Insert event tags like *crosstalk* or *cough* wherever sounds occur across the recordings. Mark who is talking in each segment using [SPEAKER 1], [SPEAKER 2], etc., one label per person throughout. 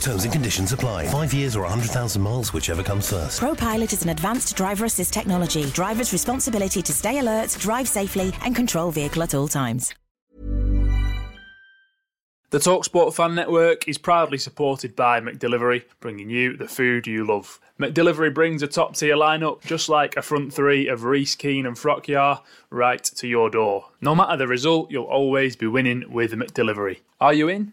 [SPEAKER 1] Terms and conditions apply. Five years or 100,000 miles, whichever comes first.
[SPEAKER 2] ProPilot is an advanced driver assist technology. Driver's responsibility to stay alert, drive safely, and control vehicle at all times.
[SPEAKER 3] The Talksport Fan Network is proudly supported by McDelivery, bringing you the food you love. McDelivery brings a top tier lineup, just like a front three of Reese, Keane, and Frockyar, right to your door. No matter the result, you'll always be winning with McDelivery. Are you in?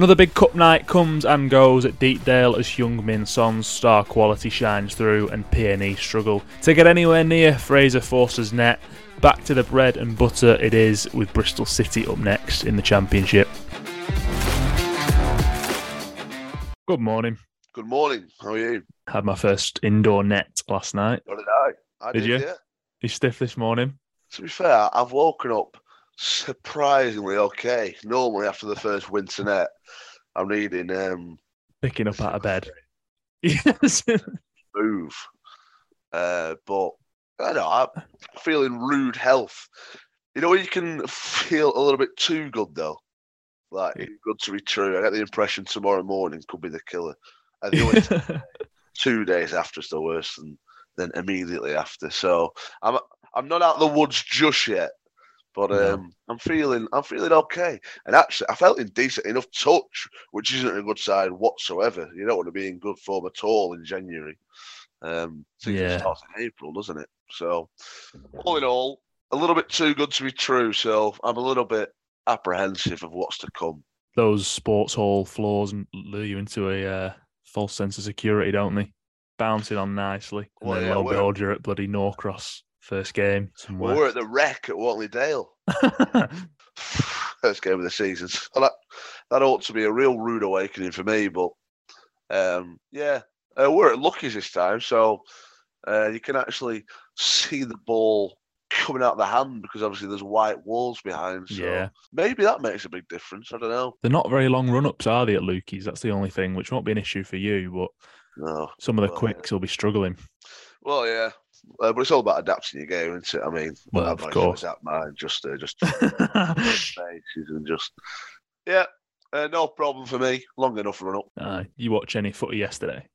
[SPEAKER 3] Another big cup night comes and goes at Deepdale as Heung-Min Son's star quality shines through and PNE struggle to get anywhere near Fraser Forster's net. Back to the bread and butter it is with Bristol City up next in the Championship. Good morning.
[SPEAKER 4] Good morning. How are you?
[SPEAKER 3] Had my first indoor net last night.
[SPEAKER 4] What did I? I
[SPEAKER 3] Did
[SPEAKER 4] did,
[SPEAKER 3] you?
[SPEAKER 4] yeah.
[SPEAKER 3] You stiff this morning?
[SPEAKER 4] To be fair, I've woken up surprisingly okay. Normally, after the first winter net, I'm needing um,
[SPEAKER 3] Picking up out of bed. Yes. *laughs*
[SPEAKER 4] move. Uh, but I don't know. I'm feeling rude health. You know, you can feel a little bit too good though. Like
[SPEAKER 3] Yeah.
[SPEAKER 4] good to be true. I get the impression tomorrow morning could be the killer. And *laughs* the two days after is the worst than, than immediately after. So I'm I'm not out of the woods just yet, but um, I'm feeling I'm feeling okay. And actually, I felt in decent enough touch, which isn't a good sign whatsoever. You don't want to be in good form at all in January. Um, season
[SPEAKER 3] Yeah.
[SPEAKER 4] starts in April, doesn't it? So all in all, a little bit too good to be true. So I'm a little bit apprehensive of what's to come.
[SPEAKER 3] Those sports hall floors lure you into a uh, false sense of security, don't they? Bouncing on nicely. And
[SPEAKER 4] Well,
[SPEAKER 3] then
[SPEAKER 4] yeah,
[SPEAKER 3] lo and
[SPEAKER 4] we're-
[SPEAKER 3] you're at bloody Norcross first game somewhere.
[SPEAKER 4] we're at the wreck at Watley Dale. *laughs* *laughs* first game of the season. So that that ought to be a real rude awakening for me. But um, yeah, uh, we're at Lucky's this time, so uh, you can actually see the ball coming out of the hand because obviously there's white walls behind. So
[SPEAKER 3] Yeah.
[SPEAKER 4] maybe that makes a big difference. I don't know.
[SPEAKER 3] They're not very long run ups, are they, at Lukey's? That's the only thing, which won't be an issue for you, but
[SPEAKER 4] No.
[SPEAKER 3] some of the
[SPEAKER 4] Well,
[SPEAKER 3] quicks will be struggling.
[SPEAKER 4] Well, yeah. Uh, but it's all about adapting your game, isn't it? I mean,
[SPEAKER 3] Well,
[SPEAKER 4] I'm
[SPEAKER 3] of
[SPEAKER 4] not sure
[SPEAKER 3] course.
[SPEAKER 4] adapt mine, just uh, just *laughs* and just yeah, uh, no problem for me. Long enough run up.
[SPEAKER 3] uh, you watch any footy yesterday?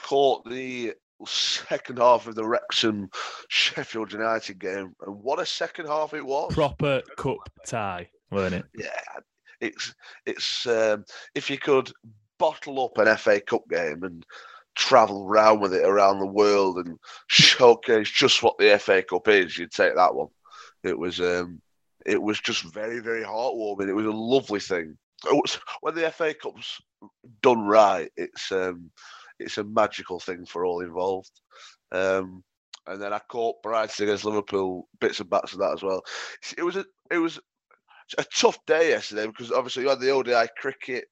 [SPEAKER 4] caught the second half of the Wrexham Sheffield United game, and what a second half it was!
[SPEAKER 3] Proper cup tie, weren't it?
[SPEAKER 4] Yeah, it's it's um, if you could bottle up an FA Cup game and travel round with it around the world and showcase just what the FA Cup is, you'd take that one. It was um, it was just very very heartwarming. It was a lovely thing. Was- When the FA Cup's done right, it's um, it's a magical thing for all involved. Um, and then I caught Brighton against Liverpool, bits and bats of that as well. It was a it was a tough day yesterday because obviously you had the ODI cricket,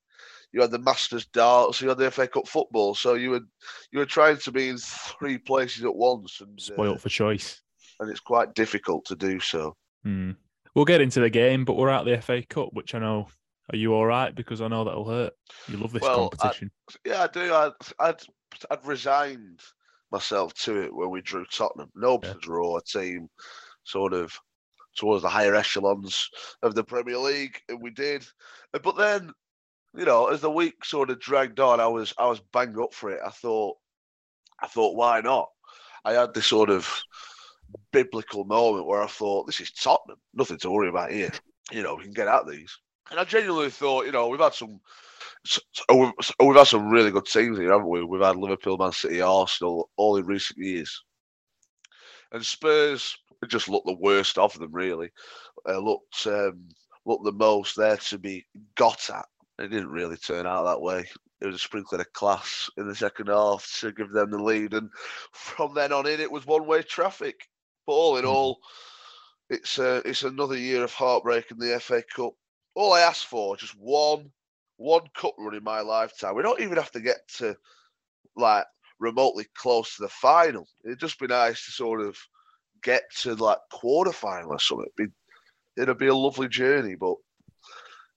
[SPEAKER 4] you had the Masters darts, you had the FA Cup football, so you were you were trying to be in three places at once, and uh,
[SPEAKER 3] for choice.
[SPEAKER 4] and it's quite difficult to do so.
[SPEAKER 3] Hmm. We'll get into the game, but we're out the FA Cup, which I know. Are you all right? Because I know that'll hurt. You love this
[SPEAKER 4] Well, I-
[SPEAKER 3] competition.
[SPEAKER 4] Yeah, I do. I'd, I'd I'd resigned myself to it when we drew Tottenham. No
[SPEAKER 3] Yeah.
[SPEAKER 4] draw a team sort of towards the higher echelons of the Premier League, and we did. Uh, But then, you know, as the week sort of dragged on, I was I was bang up for it. I thought, I thought, why not? I had this sort of biblical moment where I thought, this is Tottenham, nothing to worry about here. You know, we can get at these. And I genuinely thought, you know, we've had some, we've, we've had some really good teams here, haven't we? We've had Liverpool, Man City, Arsenal, all in recent years. And Spurs just looked the worst of them, really. Uh, looked um, looked the most there to be got at. It didn't really turn out that way. It was a sprinkling of class in the second half to give them the lead, and from then on in, it was one way traffic. But all in mm-hmm. all, it's uh, it's another year of heartbreak in the FA Cup. All I asked for just one one cup run in my lifetime. We don't even have to get to like remotely close to the final. It'd just be nice to sort of get to like quarter final or something. It'd be, it'd be a lovely journey, but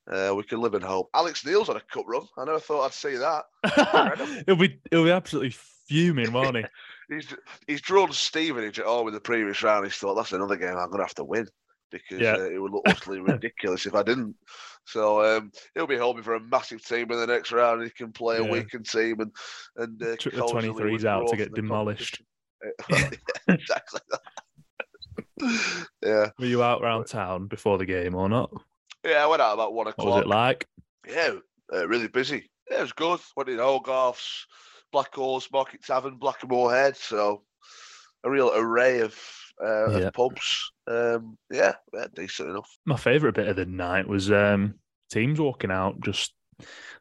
[SPEAKER 4] uh, we can live in hope. Alex Neil's on a cup run. I never thought I'd see
[SPEAKER 3] that. *laughs* he'll be he'll be absolutely fuming, won't he? *laughs*
[SPEAKER 4] he's he's drawn Stevenage at home in the previous round. He's thought that's another game I'm gonna have to win because yeah. uh, it would look utterly *laughs* ridiculous if I didn't. So um, he'll be hoping for a massive team in the next round. He can play yeah. a weakened team and and uh,
[SPEAKER 3] took the 23s out to get demolished.
[SPEAKER 4] exactly. yeah.
[SPEAKER 3] Were you out around town before the game or not?
[SPEAKER 4] Yeah, I went out about one o'clock.
[SPEAKER 3] What was it like?
[SPEAKER 4] Yeah, uh, really busy. Yeah, it was good. Went in Hogarth's, Black Horse, Market Tavern, Blackamoor Head. So a real array of, uh, yeah. of pubs. Um, yeah, yeah, decent enough.
[SPEAKER 3] My favourite bit of the night was um, teams walking out. Just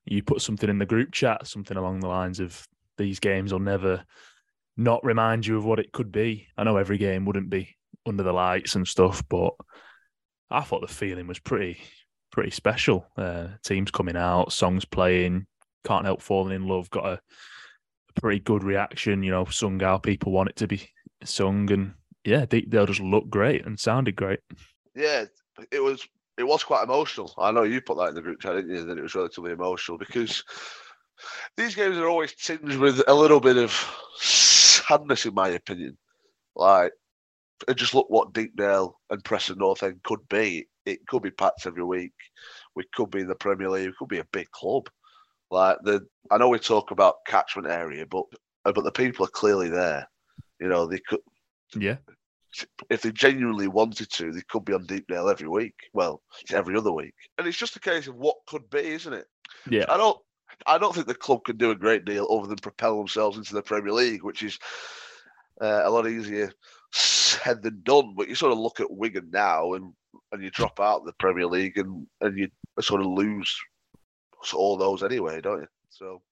[SPEAKER 3] you put something in the group chat, something along the lines of these games will never not remind you of what it could be. I know every game wouldn't be under the lights and stuff, but I thought the feeling was pretty pretty special. Uh, teams coming out, songs playing, can't help falling in love. Got a, a pretty good reaction, you know, sung how people want it to be sung, and yeah, they, they'll just look great and sounded great.
[SPEAKER 4] Yeah, it was it was quite emotional. I know you put that in the group chat, didn't you? That it was relatively emotional because these games are always tinged with a little bit of sadness, in my opinion. Like, just look what Deepdale and Preston North End could be. It could be packed every week. We could be in the Premier League. We could be a big club. Like the, I know we talk about catchment area, but but the people are clearly there. You know, they could.
[SPEAKER 3] Yeah.
[SPEAKER 4] If they genuinely wanted to, they could be on Deepdale every week. Well, every other week, and it's just a case of what could be, isn't it?
[SPEAKER 3] Yeah.
[SPEAKER 4] I don't. I don't think the club can do a great deal other than propel themselves into the Premier League, which is uh, a lot easier said than done. But you sort of look at Wigan now, and and you drop out the Premier League, and and you sort of lose all those anyway, don't you? So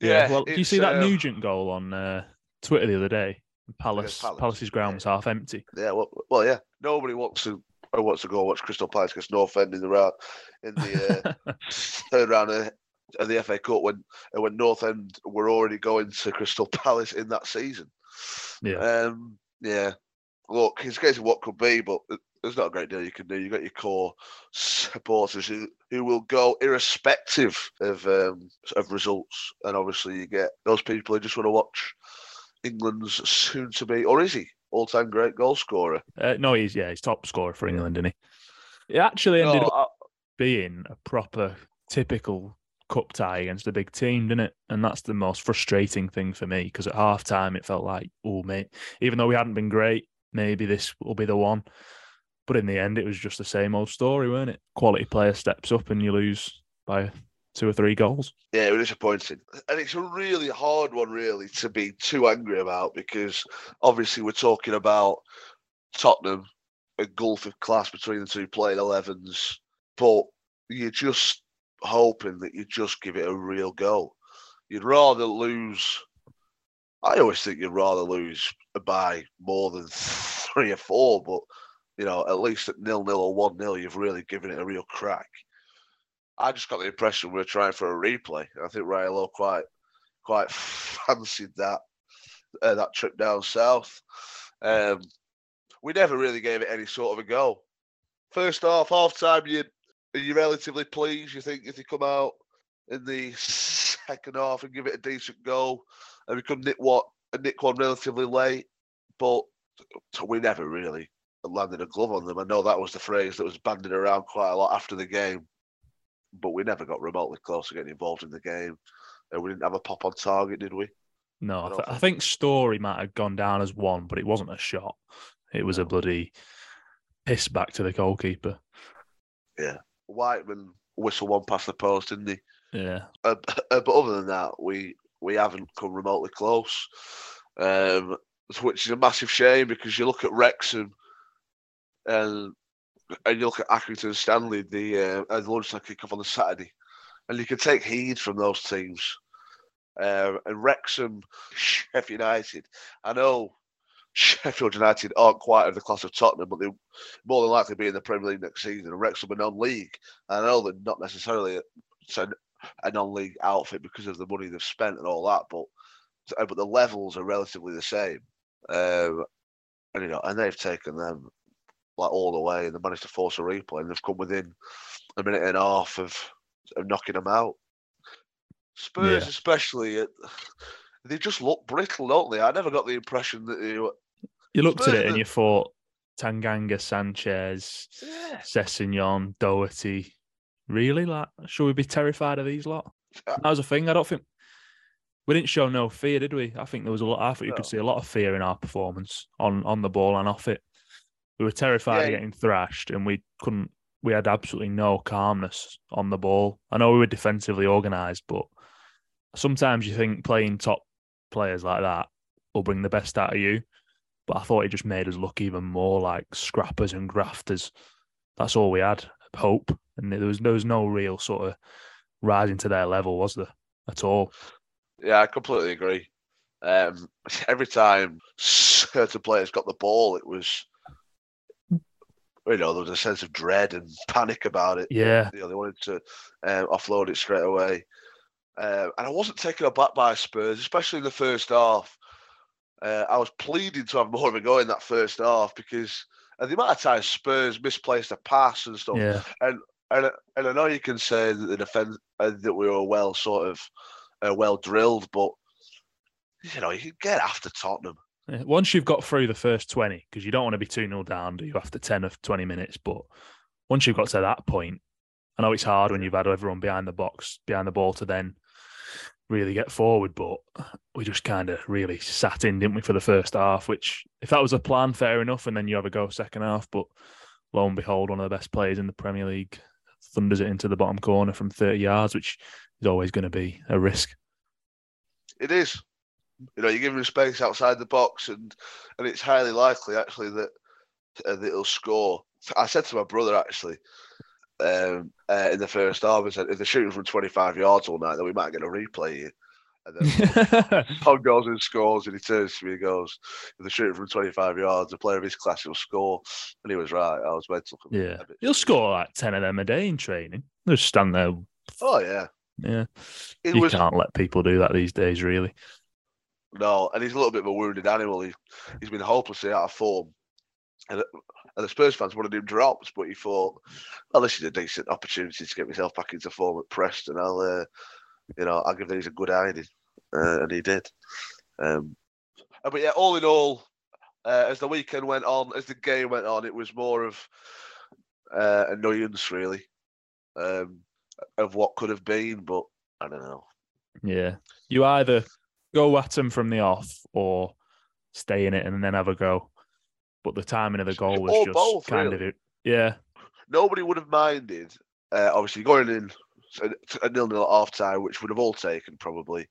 [SPEAKER 3] yeah. yeah well, do you see that uh, Nugent goal on uh, Twitter the other day? Palace, Palace. Palace's ground was half empty.
[SPEAKER 4] Yeah, well, well, yeah. Nobody wants to wants to go watch Crystal Palace against North End in the round in the uh, *laughs* third round of of the FA Cup when when North End were already going to Crystal *laughs* Palace in that season.
[SPEAKER 3] Yeah.
[SPEAKER 4] Um, yeah. Look, it's a case of what could be, but there's not a great deal you can do. You've got your core supporters who, who will go irrespective of um, of results, and obviously you get those people who just want to watch England's soon to be, or is he all time great goal scorer?
[SPEAKER 3] Uh, no, he's yeah, he's top scorer for England, isn't he? It actually ended no, up I, being a proper typical cup tie against a big team, didn't it? And that's the most frustrating thing for me because at half time it felt like, oh, mate, even though we hadn't been great, maybe this will be the one. But in the end, it was just the same old story, weren't it? Quality player steps up and you lose by two or three goals.
[SPEAKER 4] Yeah, it was disappointing. And it's a really hard one, really, to be too angry about because obviously we're talking about Tottenham, a gulf of class between the two playing 11s. But you just hoping that you just give it a real go. You'd rather lose. I always think you'd rather lose by more than *laughs* three or four, but you know, at least at nil nil or one nil, you've really given it a real crack. I just got the impression we were trying for a replay. I think Raiola quite quite *laughs* fancied that uh, that trip down south. Um, we never really gave it any sort of a go. First half, half time, you are you relatively pleased? You think if they come out in the *laughs* second half and give it a decent goal, and we could nick what nick one relatively late, but we never really landed a glove on them. I know that was the phrase that was bandied around quite a lot after the game, but we never got remotely close to getting involved in the game. And we didn't have a pop on target, did we?
[SPEAKER 3] No,
[SPEAKER 4] I
[SPEAKER 3] I,
[SPEAKER 4] don't
[SPEAKER 3] I
[SPEAKER 4] think-
[SPEAKER 3] think Storey might have gone down as one, but it wasn't a shot. It was a bloody piss back to the goalkeeper.
[SPEAKER 4] Whiteman whistle one past the post, didn't he?
[SPEAKER 3] Yeah,
[SPEAKER 4] Uh, uh, but other than that, we we haven't come remotely close, um, which is a massive shame because you look at Wrexham and and you look at Accrington Stanley, the uh, uh, the lunchtime kick-off on the Saturday, and you can take heed from those teams. Um, and Wrexham, *laughs* Sheffield United. I know Sheffield United aren't quite of the class of Tottenham, but they'll more than likely be in the Premier League next season. And Wrexham are non-league. And I know they're not necessarily a, a non-league outfit because of the money they've spent and all that, but but the levels are relatively the same. Um, and you know, and they've taken them like all the way, and they managed to force a replay, and they've come within a minute and a half of, of knocking them out. Spurs,
[SPEAKER 3] Yeah.
[SPEAKER 4] especially, uh, they just look brittle, don't they? I never got the impression that they were.
[SPEAKER 3] you looked at it and you thought Tanganga, Sanchez,
[SPEAKER 4] Yeah.
[SPEAKER 3] Sessegnon, Doherty. Really? Like, should we be terrified of these lot?
[SPEAKER 4] Uh,
[SPEAKER 3] That was a thing. I don't think we didn't show no fear, did we? I think there was a lot. I thought you
[SPEAKER 4] No.
[SPEAKER 3] could see a lot of fear in our performance on on the ball and off it. We were terrified
[SPEAKER 4] Yeah,
[SPEAKER 3] of getting thrashed, and we couldn't. We had absolutely no calmness on the ball. I know we were defensively organised, but sometimes you think playing top players like that will bring the best out of you. But I thought it just made us look even more like scrappers and grafters. That's all we had, hope, and there was there was no real sort of rising to their level, was there at all?
[SPEAKER 4] Yeah, I completely agree. Um, *laughs* every time certain players got the ball, it was, you know, there was a sense of dread and panic about it.
[SPEAKER 3] Yeah,
[SPEAKER 4] You know, they wanted to um, offload it straight away. Uh, and I wasn't taken aback by Spurs, especially in the first half. Uh, I was pleading to have more of a go in that first half because uh, the amount of times Spurs misplaced a pass and stuff.
[SPEAKER 3] yeah,
[SPEAKER 4] And and I know you can say that the defense uh, that we were well sort of uh, well drilled, but you know you can get after Tottenham.
[SPEAKER 3] Yeah, Once you've got through the first twenty, because you don't want to be two 0 down, do you? After ten of twenty minutes, but once you've got to that point, I know it's hard when you've had everyone behind the box, behind the ball, to then really get forward. But we just kind of really sat in, didn't we, for the first half? Which, if that was a plan, fair enough, and then you have a go second half. But lo and behold, one of the best players in the Premier League thunders it into the bottom corner from thirty yards, which is always going to be a risk.
[SPEAKER 4] It is, you know, you're giving him space outside the box, and and it's highly likely actually that uh, that he'll score. I said to my brother actually um, uh, in the first half, I said if they're shooting from 25 yards all night, then we might get a replay here. And then *laughs* Tom goes and scores, and he turns to me and goes, "If they're shooting from 25 yards, a player of his class will score." And he was right. I was mental.
[SPEAKER 3] Yeah, he'll score like ten of them a day in training. They'll just stand there.
[SPEAKER 4] Oh yeah,
[SPEAKER 3] Yeah,
[SPEAKER 4] it
[SPEAKER 3] you
[SPEAKER 4] was
[SPEAKER 3] can't let people do that these days, really.
[SPEAKER 4] no, and he's a little bit of a wounded animal. He he's been hopelessly out of form, and, and the Spurs fans wanted him dropped, but he thought, "Well, this is a decent opportunity to get myself back into form at Preston. I'll, uh, you know, I'll give these a good hiding," uh, and he did. Um, uh, but yeah, all in all, uh, as the weekend went on, as the game went on, it was more of uh, annoyance, really, um, of what could have been. But I don't know.
[SPEAKER 3] Yeah, you either go at them from the off or stay in it and then have a go. But the timing of the goal was
[SPEAKER 4] Or
[SPEAKER 3] just
[SPEAKER 4] both,
[SPEAKER 3] kind
[SPEAKER 4] really.
[SPEAKER 3] of it. Yeah,
[SPEAKER 4] nobody would have minded. Uh, obviously, going in a, a nil nil at half time, which would have all taken probably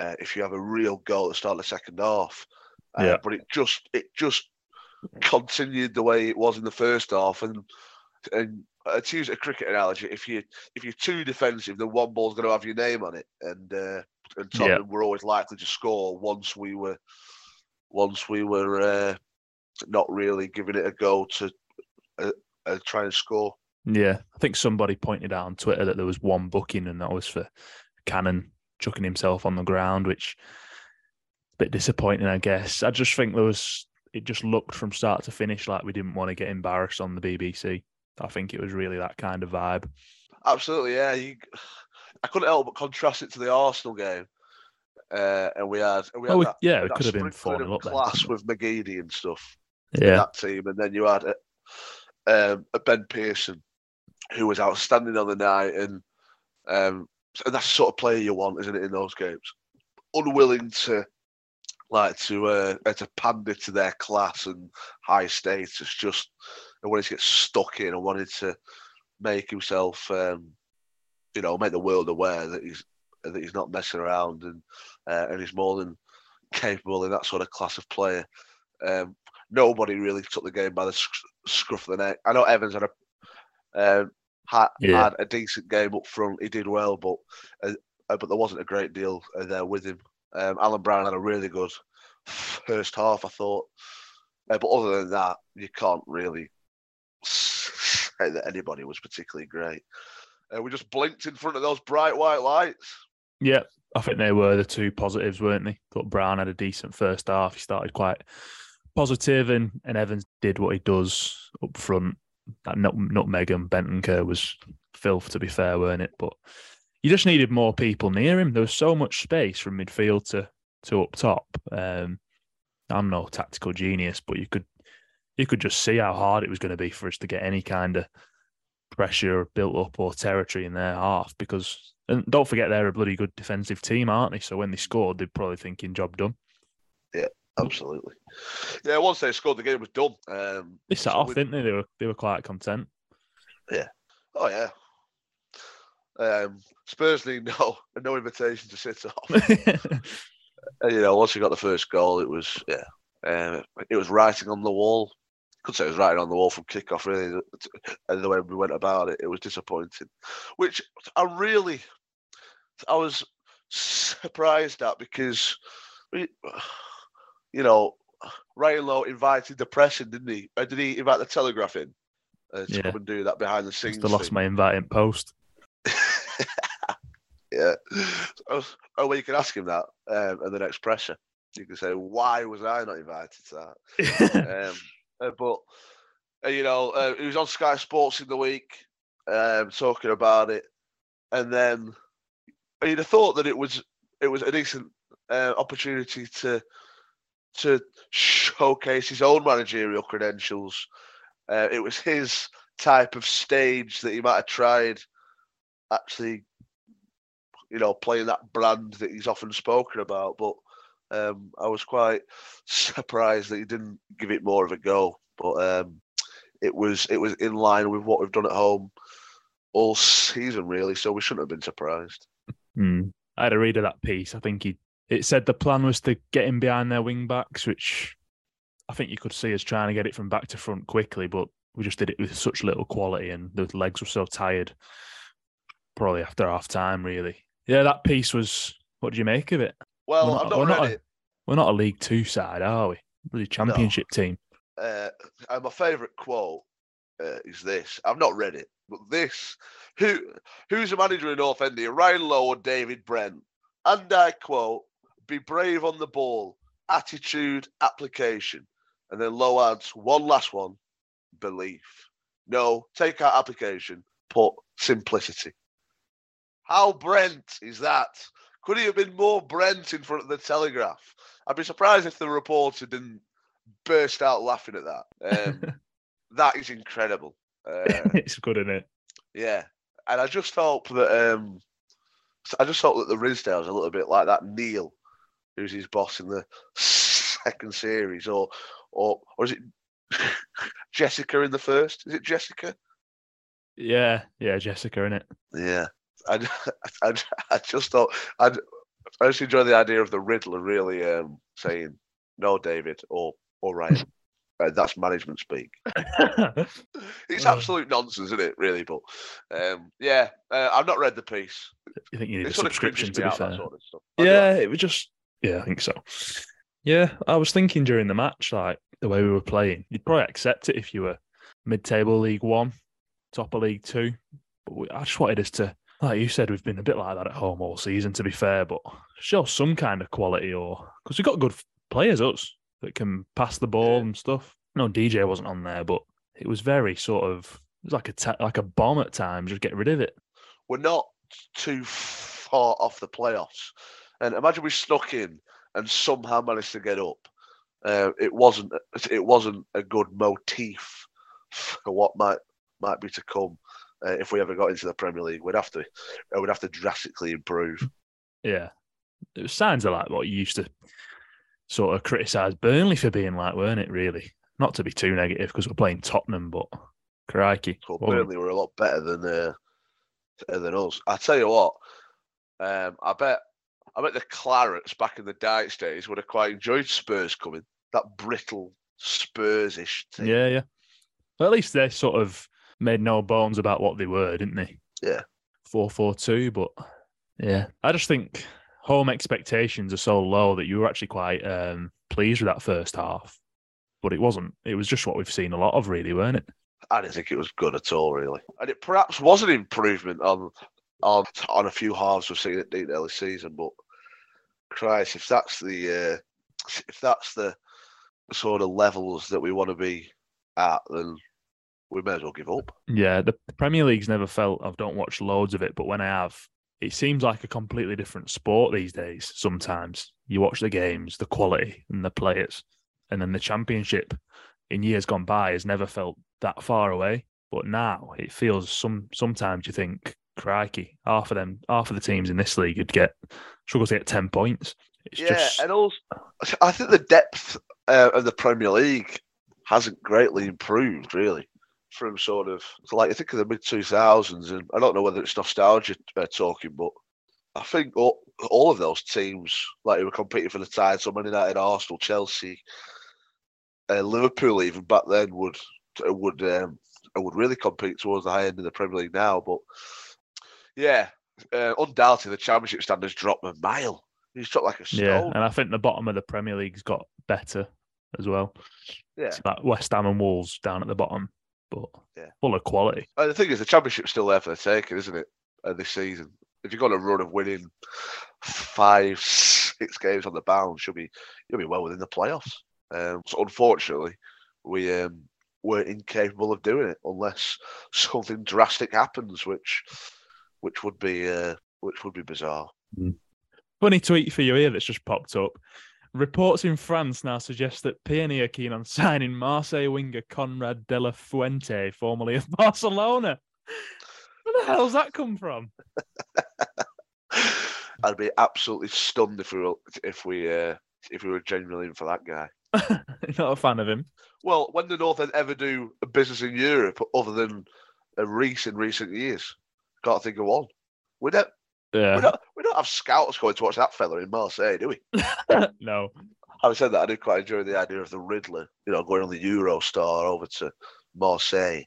[SPEAKER 4] uh, if you have a real goal to start the second half. Uh,
[SPEAKER 3] Yeah.
[SPEAKER 4] But it just it just continued the way it was in the first half, and and uh, to use a cricket analogy, if you if you're too defensive, then one ball's going to have your name on it, and uh, and
[SPEAKER 3] Yeah.
[SPEAKER 4] Tottenham were always likely to score once we were once we were uh, not really giving it a go to uh, uh, try and score.
[SPEAKER 3] yeah. I think somebody pointed out on Twitter that there was one booking and that was for Cannon chucking himself on the ground, which a bit disappointing, I guess. I just think there was it just looked from start to finish like we didn't want to get embarrassed on the BBC. I think it was really that kind of vibe.
[SPEAKER 4] Absolutely, yeah. You, I couldn't help but contrast it to the Arsenal game, uh, and we had we had
[SPEAKER 3] we-
[SPEAKER 4] that,
[SPEAKER 3] yeah, it could have been
[SPEAKER 4] sprinkling
[SPEAKER 3] 4-0
[SPEAKER 4] of
[SPEAKER 3] up
[SPEAKER 4] class with McGeady and stuff.
[SPEAKER 3] Yeah,
[SPEAKER 4] that team, and then you had uh, um, a Ben Pearson, who was outstanding on the night, and um, and that's the sort of player you want, isn't it, in those games? Unwilling to like to uh, to pander to their class and high status. Just wanted to get stuck in and wanted to make himself, um, you know, make the world aware that he's that he's not messing around and uh, and he's more than capable in that sort of class of player. Um, nobody really took the game by the sc- scruff of the neck. I know Evans had a um, had,
[SPEAKER 3] Yeah.
[SPEAKER 4] had a decent game up front. He did well, but uh, uh, but there wasn't a great deal uh, there with him. Um, Alan Browne had a really good first half, I thought. Uh, but other than that, you can't really say that anybody was particularly great. Uh, we just blinked in front of those bright white lights.
[SPEAKER 3] Yeah, I think they were the two positives, weren't they? Thought Browne had a decent first half. He started quite positive, and, and Evans did what he does up front. That nut, nutmeg and Bentancur was filth, to be fair, weren't it? But you just needed more people near him. There was so much space from midfield to to up top. Um, I'm no tactical genius, but you could you could just see how hard it was going to be for us to get any kind of pressure built up or territory in their half because and don't forget they're a bloody good defensive team, aren't they? So when they scored, they're probably thinking job done.
[SPEAKER 4] Absolutely. Yeah, once they scored, the game was done. Um,
[SPEAKER 3] They sat
[SPEAKER 4] So
[SPEAKER 3] off,
[SPEAKER 4] we-
[SPEAKER 3] didn't they? They were they were quite content. Yeah.
[SPEAKER 4] Oh yeah. Um, Spurs need no *laughs* no invitation to sit off. *laughs* And, you know, once we got the first goal, it was yeah, um, it was writing on the wall. Could say it was writing on the wall from kickoff, really. And the way we went about it, it was disappointing. Which I really, I was surprised at because, we, you know, Ryan Lowe invited the press in, didn't he? Or did he invite the Telegraph in uh, to
[SPEAKER 3] Yeah.
[SPEAKER 4] come and do that behind the scenes?
[SPEAKER 3] Have lost my inviting post. *laughs*
[SPEAKER 4] Yeah. Oh, oh, well, you can ask him that um, at the next pressure. You can say, why was I not invited to that? *laughs* um, uh, but, uh, you know, uh, he was on Sky Sports in the week um, talking about it. And then you'd have thought that it was it was a decent uh, opportunity to to showcase his own managerial credentials. Uh, it was his type of stage that he might have tried actually you know, playing that brand that he's often spoken about. But um, I was quite *laughs* surprised that he didn't give it more of a go. But um, it was it was in line with what we've done at home all season, really. So we shouldn't have been surprised.
[SPEAKER 3] Hmm. I had a read of that piece. I think he it said the plan was to get him behind their wing backs, which I think you could see us trying to get it from back to front quickly, but we just did it with such little quality and the legs were so tired. Probably after half time, really. Yeah, that piece was. What did you make of it?
[SPEAKER 4] Well,
[SPEAKER 3] We're not-
[SPEAKER 4] I've not
[SPEAKER 3] we're
[SPEAKER 4] read
[SPEAKER 3] not a-
[SPEAKER 4] it.
[SPEAKER 3] We're not a League Two side, are we? Bloody championship team.
[SPEAKER 4] Uh, and my favourite quote uh, is this. I've not read it, but this: "Who who's the manager in North End? Ryan Lowe or David Brent?" And I quote: "Be brave on the ball, attitude, application." And then Lowe adds one last one: belief. No, take out application, put simplicity. How Brent is that? Could he have been more Brent in front of the Telegraph? I'd be surprised if the reporter didn't burst out laughing at that. Um, *laughs* that is incredible. Uh, *laughs*
[SPEAKER 3] it's good, isn't it?
[SPEAKER 4] yeah, and I just hope that um, I just hope that the Ridsdale's a little bit like that Neil, who's his boss in the *laughs* second series, or or or is it *laughs* Jessica in the first? Is it Jessica?
[SPEAKER 3] Yeah, yeah, Jessica, in it.
[SPEAKER 4] Yeah, I, *laughs* I, I just thought I'd, I just enjoy the idea of the Riddler really um, saying no, David, or or Ryan. Uh, that's management speak. It's
[SPEAKER 3] Oh.
[SPEAKER 4] absolute nonsense, isn't it? Really, but um, yeah, uh, I've not read the piece.
[SPEAKER 3] You think you need
[SPEAKER 4] It
[SPEAKER 3] a subscription to be
[SPEAKER 4] out,
[SPEAKER 3] fair.
[SPEAKER 4] sort of stuff.
[SPEAKER 3] Yeah, it was just yeah, I think so. Yeah, I was thinking during the match, like the way we were playing, you'd probably accept it if you were mid-table League One, top of League Two. But we, I just wanted us to, like you said, we've been a bit like that at home all season. To be fair, but show some kind of quality, or because we've got good players, us that can pass the ball and stuff. No, DJ wasn't on there, but it was very sort of it was like a ta- like a bomb at times. Just get rid of it.
[SPEAKER 4] we're not too far off the playoffs. And imagine we snuck in and somehow managed to get up. Uh, it wasn't it wasn't a good motif for what might might be to come uh, if we ever got into the Premier League. We'd have to uh, we'd have to drastically improve.
[SPEAKER 3] Yeah, it sounds signs of like what you used to sort of criticise Burnley for being like, weren't it? Really, not to be too negative because we're playing Tottenham, but crikey,
[SPEAKER 4] Well, Burnley were a lot better than uh, than us. I tell you what, um, I bet I bet the Clarets back in the Dyche's days would have quite enjoyed Spurs coming. That brittle Spurs-ish team.
[SPEAKER 3] yeah, yeah. Well, at least they sort of made no bones about what they were, didn't they?
[SPEAKER 4] Yeah.
[SPEAKER 3] four four two, but yeah, I just think home expectations are so low that you were actually quite um, pleased with that first half, but it wasn't. It was just what we've seen a lot of, really, weren't it?
[SPEAKER 4] I didn't think it was good at all, really. And it perhaps was an improvement on on on a few halves we've seen at the early season, but Christ, if that's the uh, if that's the sort of levels that we want to be at, then we may as well give up.
[SPEAKER 3] Yeah, the Premier League's never felt. I've don't watch loads of it, but when I have, it seems like a completely different sport these days. Sometimes you watch the games, the quality and the players, and then the Championship in years gone by has never felt that far away. But now it feels some. Sometimes you think, crikey, half of them, half of the teams in this league would get struggle to get ten points. It's
[SPEAKER 4] yeah,
[SPEAKER 3] just
[SPEAKER 4] and also I think the depth uh, of the Premier League hasn't greatly improved, really, from sort of like I think of the mid two thousands, and I don't know whether it's nostalgia uh, talking, but I think all, all of those teams, like who were competing for the title, Man United, Arsenal, Chelsea, uh, Liverpool, even back then would would um, would really compete towards the high end of the Premier League now. But yeah, uh, undoubtedly the Championship standards dropped a mile. He's dropped like a stone.
[SPEAKER 3] yeah, and I think the bottom of the Premier League's got better as well.
[SPEAKER 4] yeah.
[SPEAKER 3] It's like West Ham and Wolves down at the bottom, but
[SPEAKER 4] Yeah.
[SPEAKER 3] full of quality.
[SPEAKER 4] And the thing is, the championship's still there for the taking, isn't it? Uh, this season, if you've got a run of winning five, six games on the bounce, you'll be you'll be well within the playoffs. Um, so unfortunately, we um, were incapable of doing it unless *laughs* something drastic happens, which which would be uh, which would be bizarre.
[SPEAKER 3] Funny tweet for you here that's just popped up. Reports in France now suggest that PNE are keen on *laughs* signing Marseille winger Konrad de la Fuente, formerly of *laughs* Barcelona. Where the hell's that come from? *laughs*
[SPEAKER 4] I'd be absolutely stunned if we were if we uh, if we were genuinely in for that guy.
[SPEAKER 3] Not a fan of him.
[SPEAKER 4] Well, when did North End ever do a business in Europe other than a Riis in recent years? Can't think of one. We don't,
[SPEAKER 3] Yeah.
[SPEAKER 4] we don't, we don't have scouts going to watch that fella in Marseille, do we? *laughs*
[SPEAKER 3] no.
[SPEAKER 4] Having said that, I did quite enjoy the idea of the Riddler, you know, going on the Eurostar over to Marseille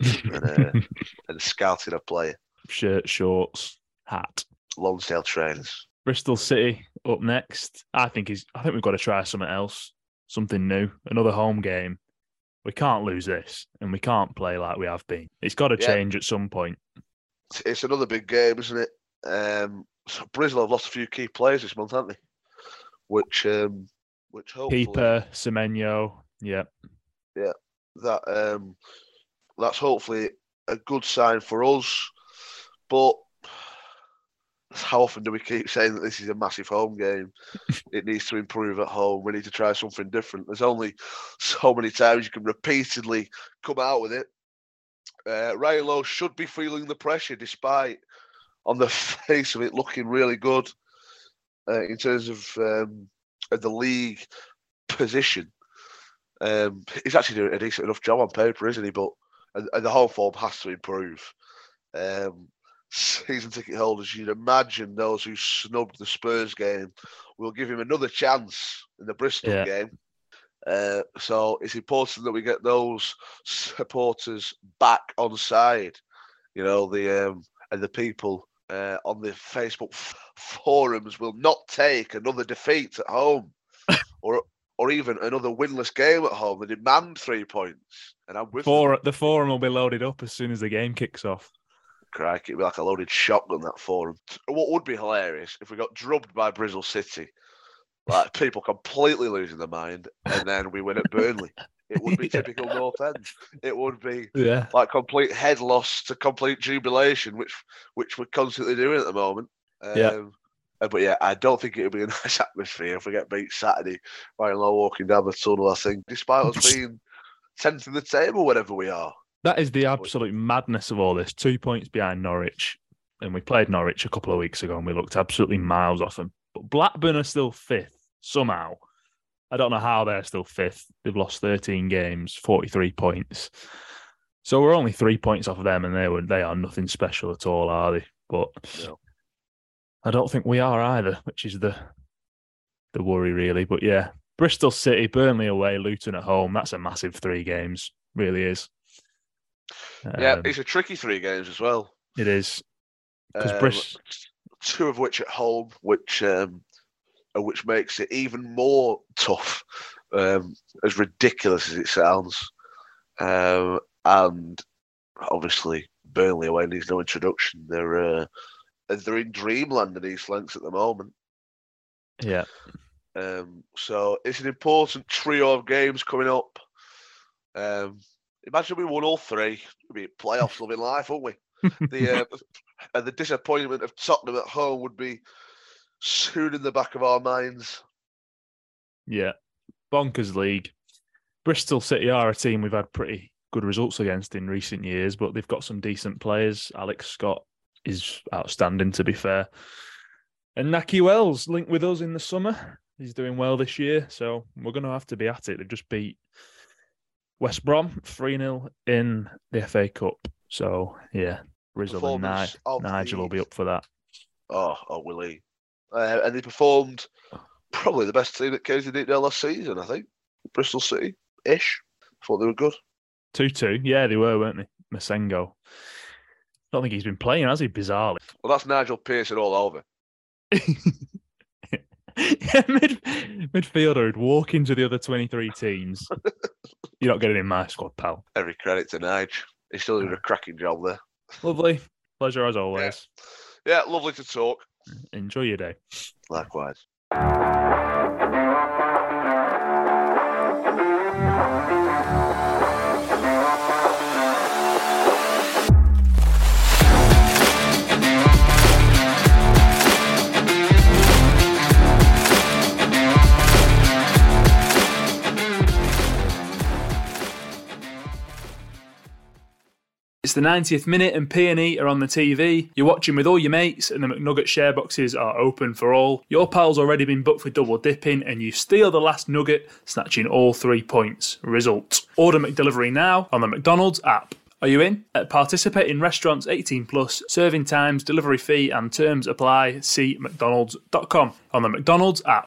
[SPEAKER 4] and, uh, *laughs* and scouting a player.
[SPEAKER 3] Shirt, shorts, hat.
[SPEAKER 4] Lonsdale trainers.
[SPEAKER 3] Bristol City up next. I think he's. I think we've got to try something else, something new, another home game. We can't lose this, and we can't play like we have been. It's got to
[SPEAKER 4] Yeah.
[SPEAKER 3] change at some point.
[SPEAKER 4] It's- another big game, isn't it? Um, so Bristol have lost a few key players this month, haven't they? Which, um, which hopefully
[SPEAKER 3] Keeper, Semenyo, yeah, yeah,
[SPEAKER 4] that um, that's hopefully a good sign for us. But how often do we keep saying that this is a massive home game? *laughs* it needs to improve at home. We need to try something different. There's only so many times you can repeatedly come out with it. Uh, Ryan Lowe should be feeling the pressure, despite on the *laughs* face of it looking really good uh, in terms of um, of the league position. Um, he's actually doing a decent enough job on paper, isn't he? But and, and the home form has to improve. Um, season ticket holders, you'd imagine those who snubbed the Spurs game will give him another chance in the Bristol
[SPEAKER 3] Yeah.
[SPEAKER 4] game. Uh, so it's important that we get those supporters back on side. You know the um, and the people uh, on the Facebook f- forums will not take another defeat at home, *laughs* or or even another winless game at home. They demand three points, and I'm with.
[SPEAKER 3] Four, the forum will be loaded up as soon as the game kicks off.
[SPEAKER 4] Crikey, it'd be like a loaded shotgun that forum. What would be hilarious if we got drubbed by Bristol City, like people completely losing their mind, and then we win at Burnley. It would be *laughs*
[SPEAKER 3] Yeah.
[SPEAKER 4] typical North End. It would be
[SPEAKER 3] Yeah,
[SPEAKER 4] like complete head loss to complete jubilation, which which we're constantly doing at the moment. Um,
[SPEAKER 3] Yeah.
[SPEAKER 4] uh, But yeah, I don't think it would be a *laughs* nice atmosphere if we get beat Saturday by Lowe walking down the tunnel. I think, despite us *laughs* being tenth in the table, whatever we are.
[SPEAKER 3] that is the absolute madness of all this. Two points behind Norwich, and we played Norwich a couple of weeks ago, and we looked absolutely miles off them. But Blackburn are still fifth somehow. I don't know how they're still fifth. They've lost 13 games, 43 points. So we're only three points off of them, and they were they are nothing special at all, are they? But
[SPEAKER 4] No.
[SPEAKER 3] I don't think we are either, which is the the worry really. But yeah, Bristol City, Burnley away, Luton at home. That's a massive three games, really is.
[SPEAKER 4] Yeah,
[SPEAKER 3] Um,
[SPEAKER 4] it's a tricky three games as well.
[SPEAKER 3] it is because
[SPEAKER 4] Um,
[SPEAKER 3] Bristol.
[SPEAKER 4] Two of which at home, which um, uh, which makes it even more tough. Um, as ridiculous as it sounds, um, and obviously Burnley away needs no introduction. They're uh, they're in dreamland in East Lancs at the moment.
[SPEAKER 3] Yeah,
[SPEAKER 4] Um, so it's an important trio of games coming up. Um, imagine we won all three. We'd be playoffs living life, wouldn't we? *laughs* The uh, and the disappointment of Tottenham at home would be soon in the back of our minds.
[SPEAKER 3] yeah. Bonkers league. Bristol City are a team we've had pretty good results against in recent years, but they've got some decent players. Alex Scott is outstanding, to be fair. And Nakhi Wells linked with us in the summer. He's doing well this year, so we're going to have to be at it. They just beat West Brom 3 0 in the FA Cup. So, yeah, Rizzle and Ni-
[SPEAKER 4] Performance of
[SPEAKER 3] Nigel will be up for that.
[SPEAKER 4] Oh, oh, Willie. Uh, and they performed probably the best team that Casey did last season, I think. Bristol City ish. Thought they were good.
[SPEAKER 3] 2 2. Yeah, they were, weren't they? Massengo. don't think he's been playing, has he? Bizarrely.
[SPEAKER 4] Well, that's Nigel Pearson all over. *laughs*
[SPEAKER 3] yeah, mid, midfielder would walk into the other 23 teams. *laughs* You're not getting in my squad, pal.
[SPEAKER 4] Every credit to Nigel. He's still doing a cracking job there.
[SPEAKER 3] Lovely. Pleasure as always.
[SPEAKER 4] Yeah, lovely to talk.
[SPEAKER 3] Enjoy your day.
[SPEAKER 4] Likewise.
[SPEAKER 3] It's the 90th minute and P&E are on the TV. You're watching with all your mates and the McNugget share boxes are open for all. Your pal's already been booked for double dipping and you steal the last nugget, snatching all three points. Result. Order McDelivery now on the McDonald's app. Are you in? At participating restaurants 18 plus, serving times, delivery fee and terms apply. See mcdonalds.com on the McDonald's app.